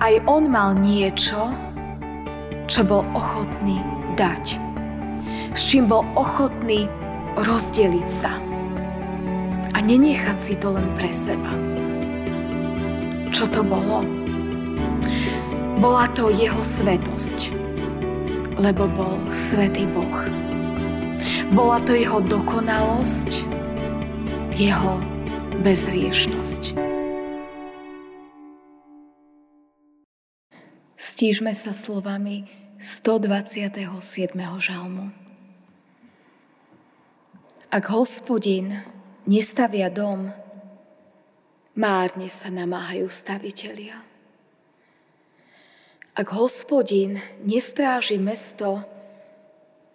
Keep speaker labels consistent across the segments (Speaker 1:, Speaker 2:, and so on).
Speaker 1: Aj on mal niečo, čo bol ochotný dať. S čím bol ochotný rozdeliť sa. A nenechať si to len pre seba. Čo to bolo? Bola to jeho svetosť, lebo bol svetý Boh. Bola to jeho dokonalosť, jeho bezriešnosť. Stížme sa slovami 127. žalmu. Ak hospodin nestavia dom, márne sa namáhajú stavitelia. Ak hospodin nestráži mesto,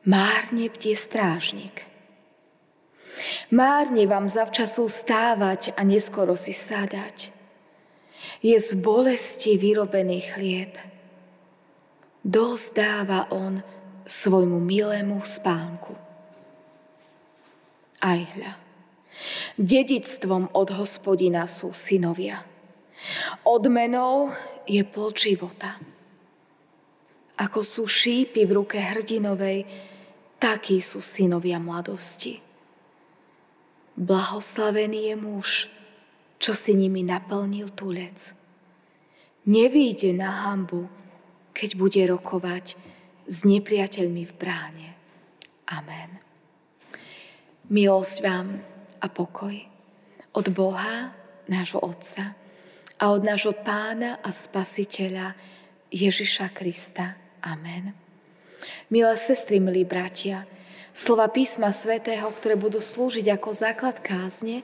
Speaker 1: márne bdie strážnik. Márne vám zavčasu stávať a neskoro si sádať. Je z bolesti vyrobený chlieb – dosť dáva on svojmu milému spánku. Aj hľa, dedictvom od hospodina sú synovia. Odmenou je plod života. Ako sú šípy v ruke hrdinovej, takí sú synovia mladosti. Blahoslavený je muž, čo si nimi naplnil tulec. Nevíde na hambu, keď bude rokovať s nepriateľmi v bráne. Amen. Milosť vám a pokoj od Boha, nášho Otca a od nášho Pána a Spasiteľa Ježiša Krista. Amen. Milé sestry, milí bratia, slova písma svätého, ktoré budú slúžiť ako základ kázne,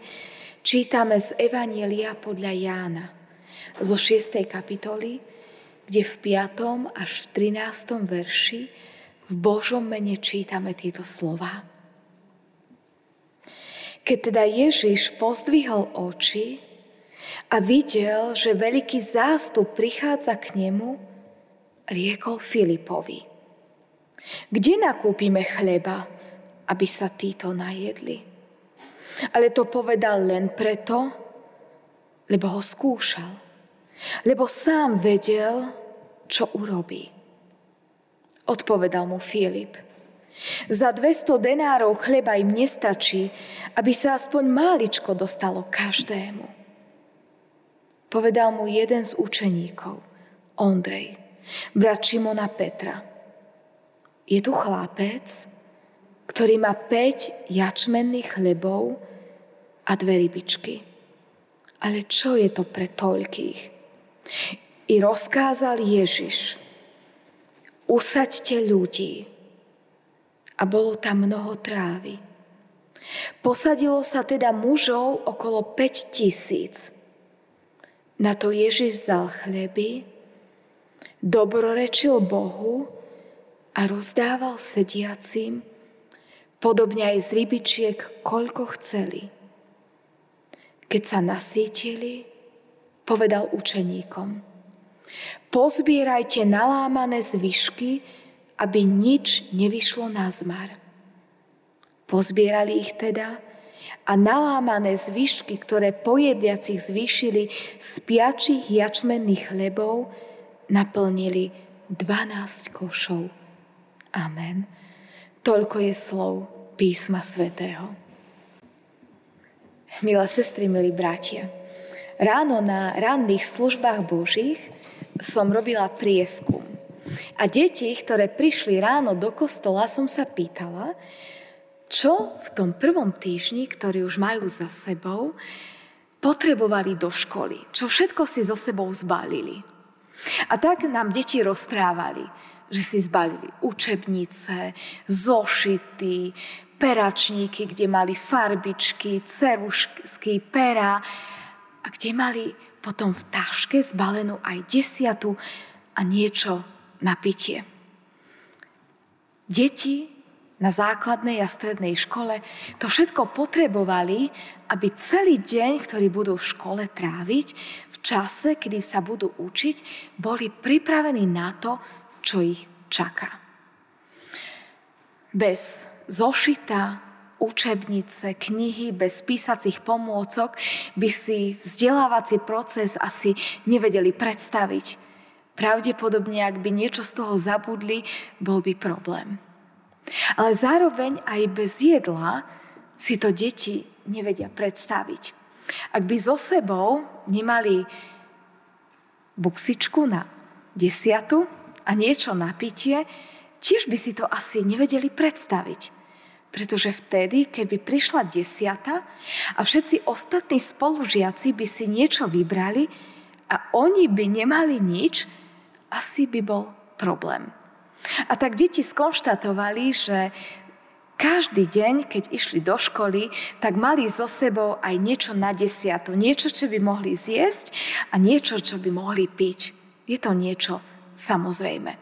Speaker 1: čítame z Evanielia podľa Jána zo 6. kapitoly, kde v 5. až v 13. verši v Božom mene čítame tieto slova. Keď teda Ježiš pozdvihol oči a videl, že veľký zástup prichádza k nemu, riekol Filipovi. Kde nakúpime chleba, aby sa títo najedli? Ale to povedal len preto, lebo ho skúšal. Lebo sám vedel, čo urobí. Odpovedal mu Filip. Za 200 denárov chleba im nestačí, aby sa aspoň máličko dostalo každému. Povedal mu jeden z učeníkov, Ondrej, brat Šimona Petra. Je tu chlapec, ktorý má 5 jačmenných chlebov a dve rybičky. Ale čo je to pre toľkých? I rozkázal Ježiš, usaďte ľudí. A bolo tam mnoho trávy. Posadilo sa teda mužov okolo 5 tisíc. Na to Ježiš vzal chleby, dobrorečil Bohu a rozdával sediacim, podobne aj z rybičiek, koľko chceli. Keď sa nasítili, povedal učeníkom – Pozbierajte nalámané zvyšky, aby nič nevyšlo na zmar. Pozbierali ich teda a nalámané zvyšky, ktoré pojediacich zvýšili z piačich jačmenných chlebov, naplnili 12 košov. Amen. Toľko je slov písma svätého. Milé sestry, milí bratia, ráno na ranných službách Božích som robila prieskum. A deti, ktoré prišli ráno do kostola, som sa pýtala, čo v tom prvom týždni, ktorý už majú za sebou, potrebovali do školy, čo všetko si so sebou zbalili. A tak nám deti rozprávali, že si zbalili učebnice, zošity, peračníky, kde mali farbičky, cerušky, pera a kde mali potom v taške zbalenú aj desiatu a niečo na pitie. Deti na základnej a strednej škole to všetko potrebovali, aby celý deň, ktorý budú v škole tráviť, v čase, kedy sa budú učiť, boli pripravení na to, čo ich čaká. Bez zošita, učebnice, knihy, bez písacích pomôcok by si vzdelávací proces asi nevedeli predstaviť. Pravdepodobne, ak by niečo z toho zabudli, bol by problém. Ale zároveň aj bez jedla si to deti nevedia predstaviť. Ak by so sebou nemali buksičku na desiatu a niečo na pitie, tiež by si to asi nevedeli predstaviť. Pretože vtedy, keby prišla desiata a všetci ostatní spolužiaci by si niečo vybrali a oni by nemali nič, asi by bol problém. A tak deti skonštatovali, že každý deň, keď išli do školy, tak mali so sebou aj niečo na desiatu. Niečo, čo by mohli zjesť a niečo, čo by mohli piť. Je to niečo samozrejme.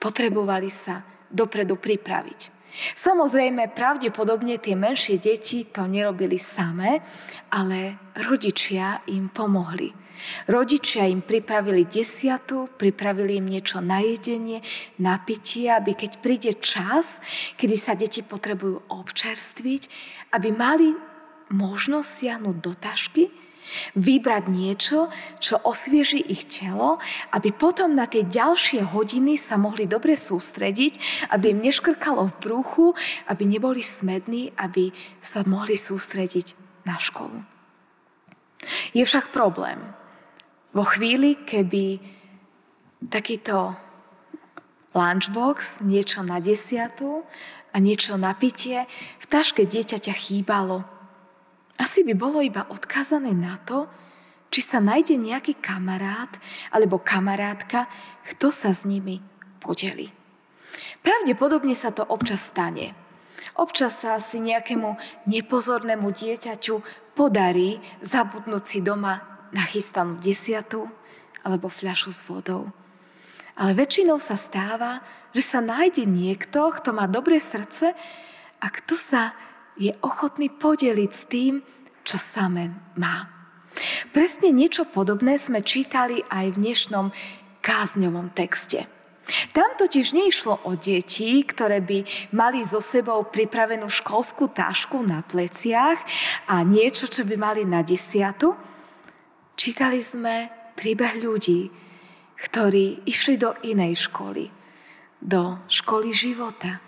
Speaker 1: Potrebovali sa dopredu pripraviť. Samozrejme, pravdepodobne tie menšie deti to nerobili samé, ale rodičia im pomohli. Rodičia im pripravili desiatu, pripravili im niečo na jedenie, na pitie, aby keď príde čas, kedy sa deti potrebujú občerstviť, aby mali možnosť siahnuť do tašky, vybrať niečo, čo osvieži ich telo, aby potom na tie ďalšie hodiny sa mohli dobre sústrediť, aby im neškrkalo v brúchu, aby neboli smední, aby sa mohli sústrediť na školu. Je však problém, vo chvíli, keby takýto lunchbox, niečo na desiatu a niečo na pitie, v taške dieťaťa chýbalo. Asi by bolo iba odkázané na to, či sa nájde nejaký kamarát alebo kamarátka, kto sa s nimi podeli. Pravdepodobne sa to občas stane. Občas sa asi nejakému nepozornému dieťaťu podarí zabudnúť si doma nachystanú desiatu alebo fľašu s vodou. Ale väčšinou sa stáva, že sa nájde niekto, kto má dobré srdce a kto sa je ochotný podeliť s tým, čo samé má. Presne niečo podobné sme čítali aj v dnešnom kázňovom texte. Tam totiž neišlo o deti, ktoré by mali so sebou pripravenú školskú tášku na pleciach a niečo, čo by mali na desiatu, Čítali sme príbeh ľudí, ktorí išli do inej školy, do školy života,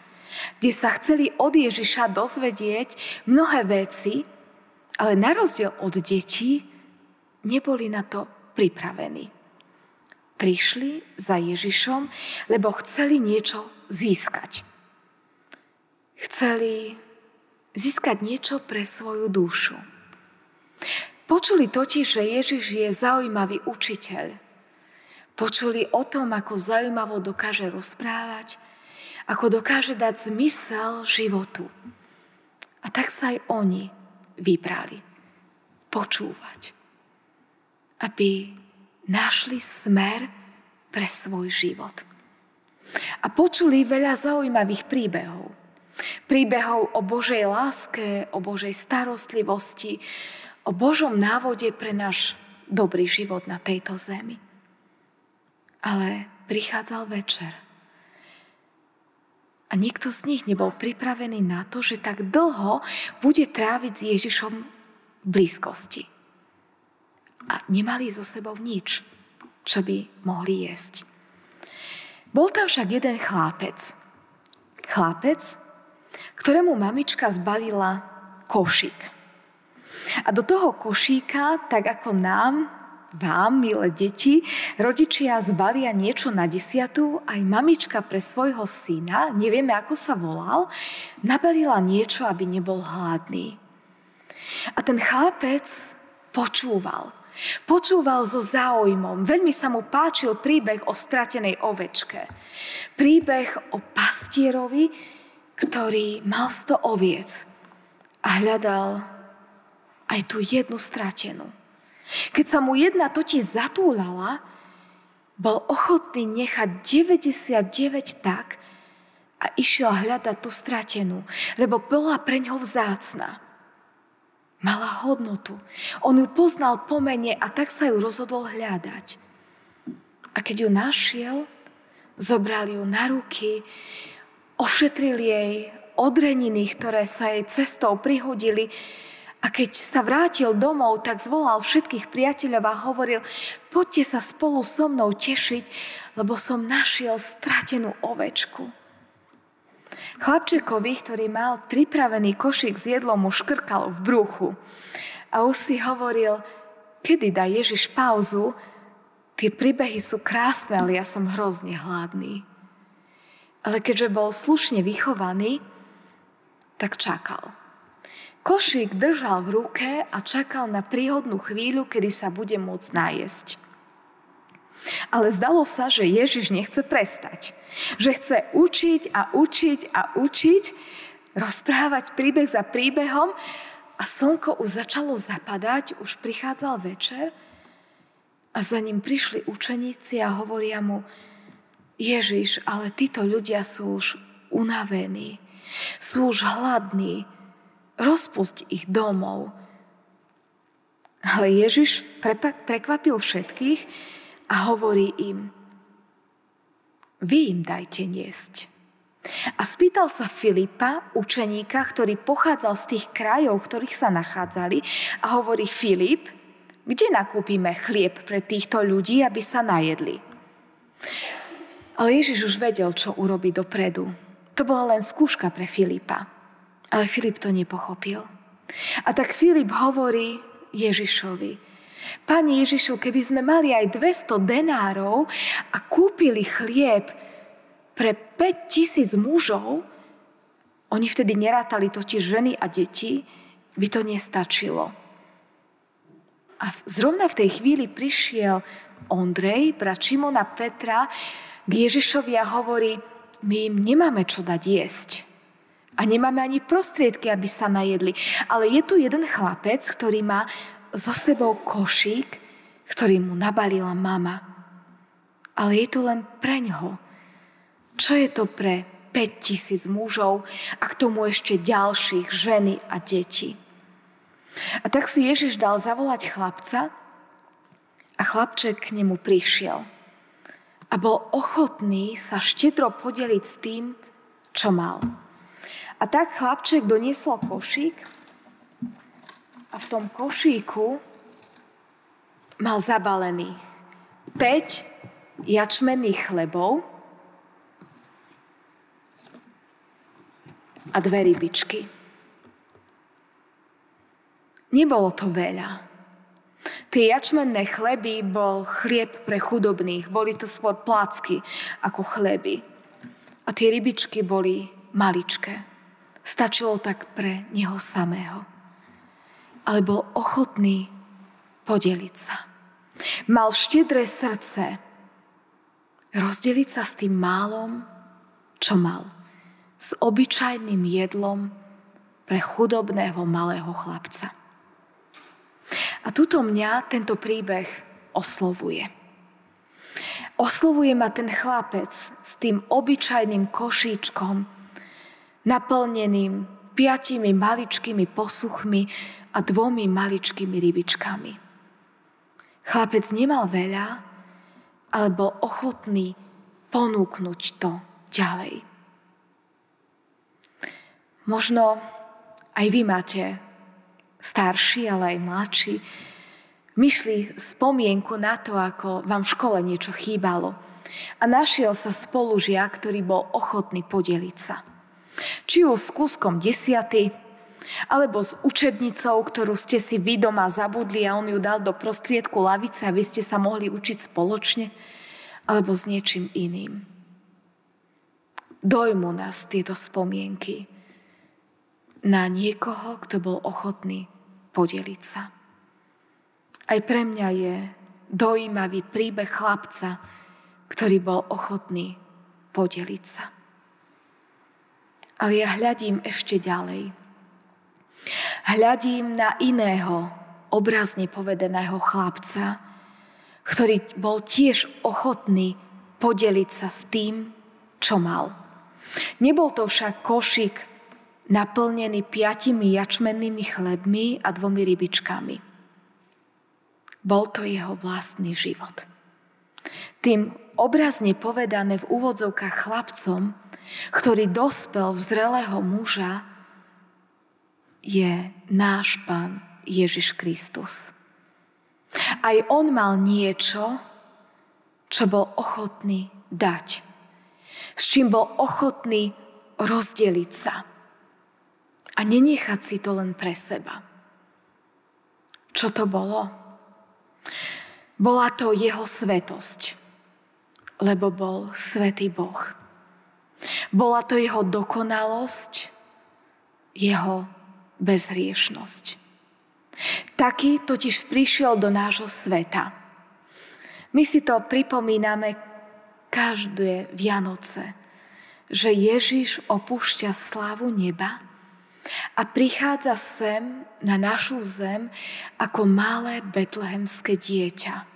Speaker 1: kde sa chceli od Ježiša dozvedieť mnohé veci, ale na rozdiel od detí neboli na to pripravení. Prišli za Ježišom, lebo chceli niečo získať. Chceli získať niečo pre svoju dušu. Počuli totiž, že Ježiš je zaujímavý učiteľ. Počuli o tom, ako zaujímavo dokáže rozprávať, ako dokáže dať zmysel životu. A tak sa aj oni vybrali počúvať, aby našli smer pre svoj život. A počuli veľa zaujímavých príbehov. Príbehov o Božej láske, o Božej starostlivosti, o Božom návode pre náš dobrý život na tejto zemi. Ale prichádzal večer. A nikto z nich nebol pripravený na to, že tak dlho bude tráviť s Ježišom v blízkosti. A nemali so sebou nič, čo by mohli jesť. Bol tam však jeden chlápec. Chlápec, ktorému mamička zbalila košik. A do toho košíka, tak ako nám, vám, milé deti, rodičia zbalia niečo na desiatu, aj mamička pre svojho syna, nevieme ako sa volal, nabalila niečo, aby nebol hladný. A ten chlapec počúval. Počúval so záujmom. Veľmi sa mu páčil príbeh o stratenej ovečke. Príbeh o pastierovi, ktorý mal sto oviec a hľadal aj tú jednu stratenú. Keď sa mu jedna totiž zatúlala, bol ochotný nechať 99 tak a išiel hľadať tú stratenú, lebo bola pre ňo vzácna. Mala hodnotu. On ju poznal po mene a tak sa ju rozhodol hľadať. A keď ju našiel, zobral ju na ruky, ošetril jej odreniny, ktoré sa jej cestou prihodili A keď sa vrátil domov, tak zvolal všetkých priateľov a hovoril, poďte sa spolu so mnou tešiť, lebo som našiel stratenú ovečku. Chlapčekovi, ktorý mal pripravený košík s jedlom, mu škrkal v bruchu. A už si hovoril, kedy dá Ježiš pauzu, tie príbehy sú krásne, ale ja som hrozne hladný. Ale keďže bol slušne vychovaný, tak čakal. Košík držal v ruke a čakal na príhodnú chvíľu, kedy sa bude môcť nájsť. Ale zdalo sa, že Ježiš nechce prestať. Že chce učiť a učiť a učiť, rozprávať príbeh za príbehom a slnko už začalo zapadať, už prichádzal večer a za ním prišli učeníci a hovoria mu, Ježiš, ale títo ľudia sú už unavení, sú už hladní, rozpusť ich domov. Ale Ježiš prekvapil všetkých a hovorí im, vy im dajte niesť. A spýtal sa Filipa, učeníka, ktorý pochádzal z tých krajov, v ktorých sa nachádzali a hovorí Filip, kde nakúpime chlieb pre týchto ľudí, aby sa najedli. Ale Ježiš už vedel, čo urobi dopredu. To bola len skúška pre Filipa. Ale Filip to nepochopil. A tak Filip hovorí Ježišovi, Pani Ježišu, keby sme mali aj 200 denárov a kúpili chlieb pre 5000 mužov, oni vtedy nerátali totiž ženy a deti, by to nestačilo. A zrovna v tej chvíli prišiel Ondrej, brat Šimona Petra, k Ježišovi a hovorí, my im nemáme čo dať jesť. A nemáme ani prostriedky, aby sa najedli. Ale je tu jeden chlapec, ktorý má so sebou košík, ktorý mu nabalila mama. Ale je to len pre ňoho. Čo je to pre 5000 mužov a k tomu ešte ďalších, ženy a deti. A tak si Ježiš dal zavolať chlapca a chlapček k nemu prišiel. A bol ochotný sa štedro podeliť s tým, čo mal. A tak chlapček doniesol košík a v tom košíku mal zabalený 5 jačmenných chlebov a dve rybičky. Nebolo to veľa. Tie jačmenné chleby bol chlieb pre chudobných. Boli to svoj placky ako chleby. A tie rybičky boli maličké. Stačilo tak pre neho samého. Ale bol ochotný podeliť sa. Mal štedré srdce rozdeliť sa s tým málom, čo mal. S obyčajným jedlom pre chudobného malého chlapca. A tuto mňa tento príbeh oslovuje. Oslovuje ma ten chlapec s tým obyčajným košíčkom, naplneným piatimi maličkými posuchmi a dvomi maličkými rybičkami. Chlapec nemal veľa, ale bol ochotný ponúknuť to ďalej. Možno aj vy máte starší, ale aj mladší, myšli spomienku na to, ako vám v škole niečo chýbalo. A našiel sa spolužiak, ktorý bol ochotný podeliť sa. Či už s kúskom desiaty, alebo s učebnicou, ktorú ste si vy doma zabudli a on ju dal do prostriedku lavice, aby ste sa mohli učiť spoločne, alebo s niečím iným. Dojmu nás tieto spomienky na niekoho, kto bol ochotný podeliť sa. Aj pre mňa je dojímavý príbeh chlapca, ktorý bol ochotný podeliť sa. Ale ja hľadím ešte ďalej. Hľadím na iného, obrazne povedeného chlapca, ktorý bol tiež ochotný podeliť sa s tým, čo mal. Nebol to však košik naplnený piatimi jačmennými chlebmi a dvomi rybičkami. Bol to jeho vlastný život. Tým obrazne povedané v úvodzovkách chlapcom, ktorý dospel v zrelého muža, je náš Pán Ježiš Kristus. Aj On mal niečo, čo bol ochotný dať. S čím bol ochotný rozdeliť sa. A nenechať si to len pre seba. Čo to bolo? Bola to jeho svetosť, lebo bol svetý Boh. Bola to jeho dokonalosť, jeho bezhriešnosť. Taký totiž prišiel do nášho sveta. My si to pripomíname každé Vianoce, že Ježiš opúšťa slávu neba a prichádza sem na našu zem ako malé betlehemské dieťa.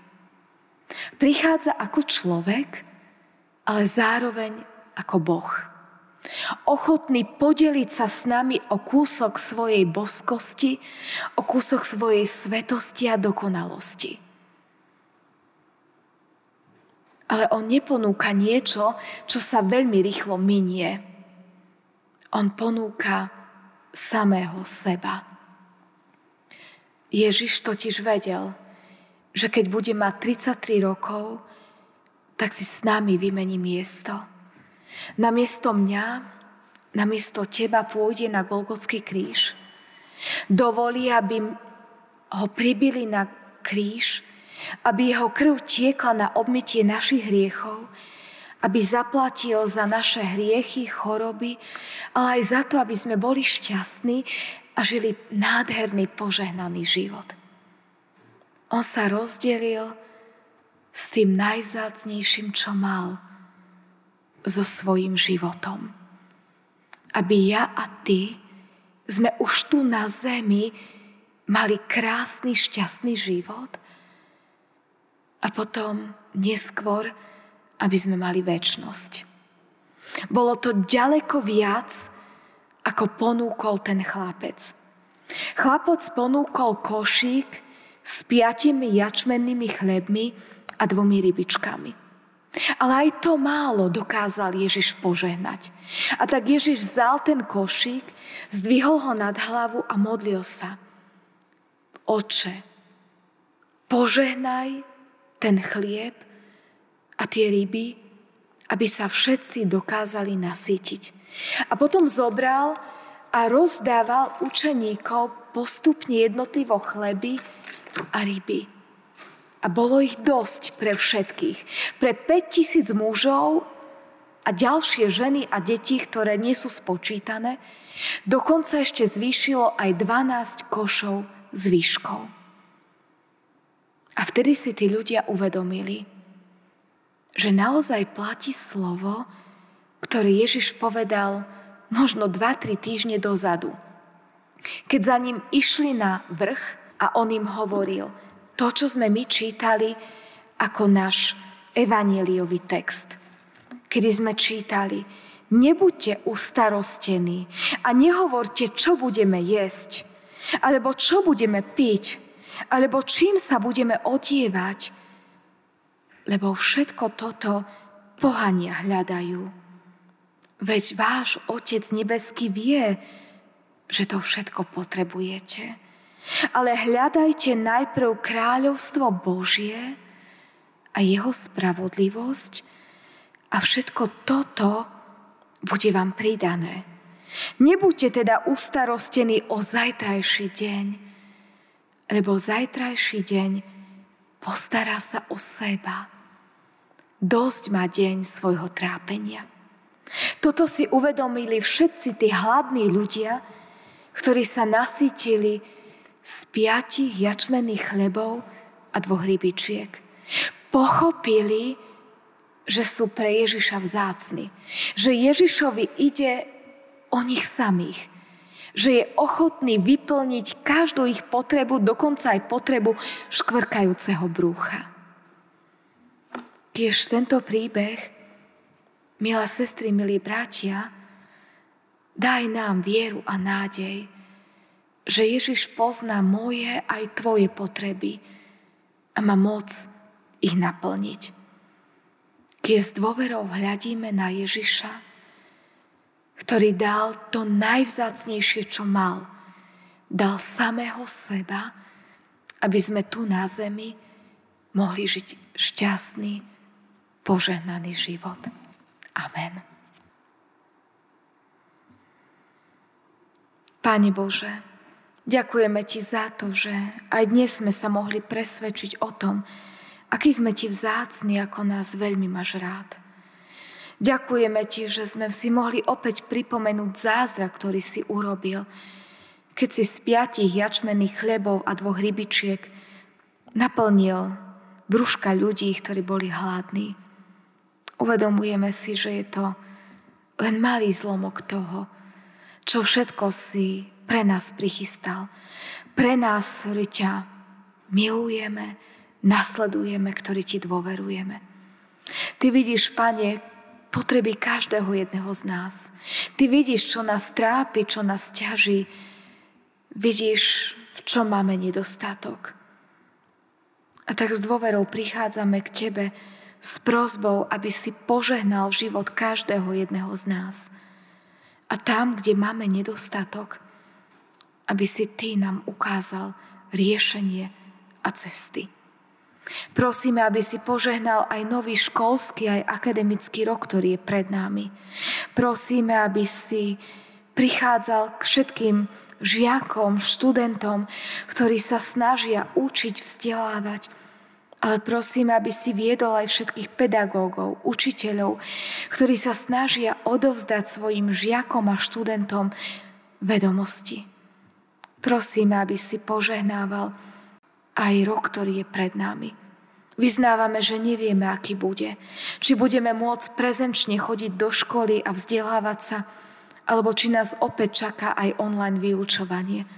Speaker 1: Prichádza ako človek, ale zároveň ako Boh. Ochotný podeliť sa s nami o kúsok svojej boskosti, o kúsok svojej svetosti a dokonalosti. Ale on neponúka niečo, čo sa veľmi rýchlo minie. On ponúka samého seba. Ježiš totiž vedel, že keď bude mať 33 rokov, tak si s nami vymení miesto. Namiesto mňa, namiesto teba pôjde na Golgotský kríž. Dovolí, aby ho pribili na kríž, aby jeho krv tiekla na obmytie našich hriechov aby zaplatil za naše hriechy, choroby, ale aj za to, aby sme boli šťastní a žili nádherný, požehnaný život. On sa rozdelil s tým najvzácnejším, čo mal, so svojím životom. Aby ja a ty sme už tu na zemi mali krásny, šťastný život a potom neskôr aby sme mali väčnosť. Bolo to ďaleko viac, ako ponúkol ten chlapec. Chlapec ponúkol košík s piatimi jačmennými chlebmi a dvomi rybičkami. Ale aj to málo dokázal Ježiš požehnať. A tak Ježiš vzal ten košík, zdvihol ho nad hlavu a modlil sa. Oče, požehnaj ten chlieb a tie ryby, aby sa všetci dokázali nasýtiť. A potom zobral a rozdával učeníkov postupne jednotlivo chleby a ryby. A bolo ich dosť pre všetkých. Pre 5000 mužov a ďalšie ženy a deti, ktoré nie sú spočítané, dokonca ešte zvýšilo aj 12 košov s výškou. A vtedy si tí ľudia uvedomili, že naozaj platí slovo, ktoré Ježiš povedal možno 2-3 týždne dozadu. Keď za ním išli na vrch a on im hovoril to, čo sme my čítali ako náš evanieliový text. Kedy sme čítali, nebuďte ustarostení a nehovorte, čo budeme jesť, alebo čo budeme piť, alebo čím sa budeme odievať, lebo všetko toto pohania hľadajú. Veď váš Otec nebeský vie, že to všetko potrebujete. Ale hľadajte najprv kráľovstvo Božie a jeho spravodlivosť a všetko toto bude vám pridané. Nebuďte teda ustarostení o zajtrajší deň, lebo zajtrajší deň postará sa o seba. Dosť má deň svojho trápenia. Toto si uvedomili všetci tí hladní ľudia, ktorí sa nasítili z piatich jačmených chlebov a dvoch rybičiek. Pochopili, že sú pre Ježiša vzácni. Že Ježišovi ide o nich samých. Že je ochotný vyplniť každú ich potrebu, dokonca aj potrebu škvrkajúceho brúcha. Tiež tento príbeh, milá sestry, milí bratia, daj nám vieru a nádej, že Ježiš pozná moje aj tvoje potreby a má moc ich naplniť. Keď s dôverou hľadíme na Ježiša, ktorý dal to najvzácnejšie, čo mal, dal samého seba, aby sme tu na zemi mohli žiť šťastný, požehnaný život. Amen. Pane Bože, ďakujeme Ti za to, že aj dnes sme sa mohli presvedčiť o tom, aký sme Ti vzácni, ako nás veľmi máš rád. Ďakujeme Ti, že sme si mohli opäť pripomenúť zázrak, ktorý si urobil, keď si z piatich jačmených chlebov a dvoch rybičiek naplnil brúška ľudí, ktorí boli hladní. Uvedomujeme si, že je to len malý zlomok toho, čo všetko si pre nás prichystal. Pre nás, ktorí ťa milujeme, nasledujeme, ktorí ti dôverujeme. Ty vidíš, Pane, potreby každého jedného z nás. Ty vidíš, čo nás trápi, čo nás ťaží. Vidíš, v čom máme nedostatok. A tak s dôverou prichádzame k Tebe s prozbou, aby si požehnal život každého jedného z nás. A tam, kde máme nedostatok, aby si Ty nám ukázal riešenie a cesty. Prosíme, aby si požehnal aj nový školský, aj akademický rok, ktorý je pred nami. Prosíme, aby si prichádzal k všetkým žiakom, študentom, ktorí sa snažia učiť, vzdelávať. Ale prosím, aby si viedol aj všetkých pedagógov, učiteľov, ktorí sa snažia odovzdať svojim žiakom a študentom vedomosti. Prosím, aby si požehnával aj rok, ktorý je pred nami. Vyznávame, že nevieme, aký bude. Či budeme môcť prezenčne chodiť do školy a vzdelávať sa, alebo či nás opäť čaká aj online vyučovanie.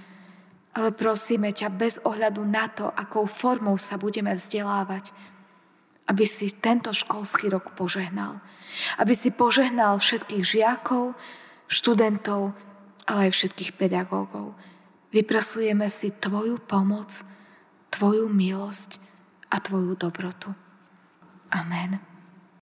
Speaker 1: Ale prosíme ťa bez ohľadu na to, akou formou sa budeme vzdelávať, aby si tento školský rok požehnal. Aby si požehnal všetkých žiakov, študentov, ale aj všetkých pedagógov. Vyprasujeme si Tvoju pomoc, Tvoju milosť a Tvoju dobrotu. Amen.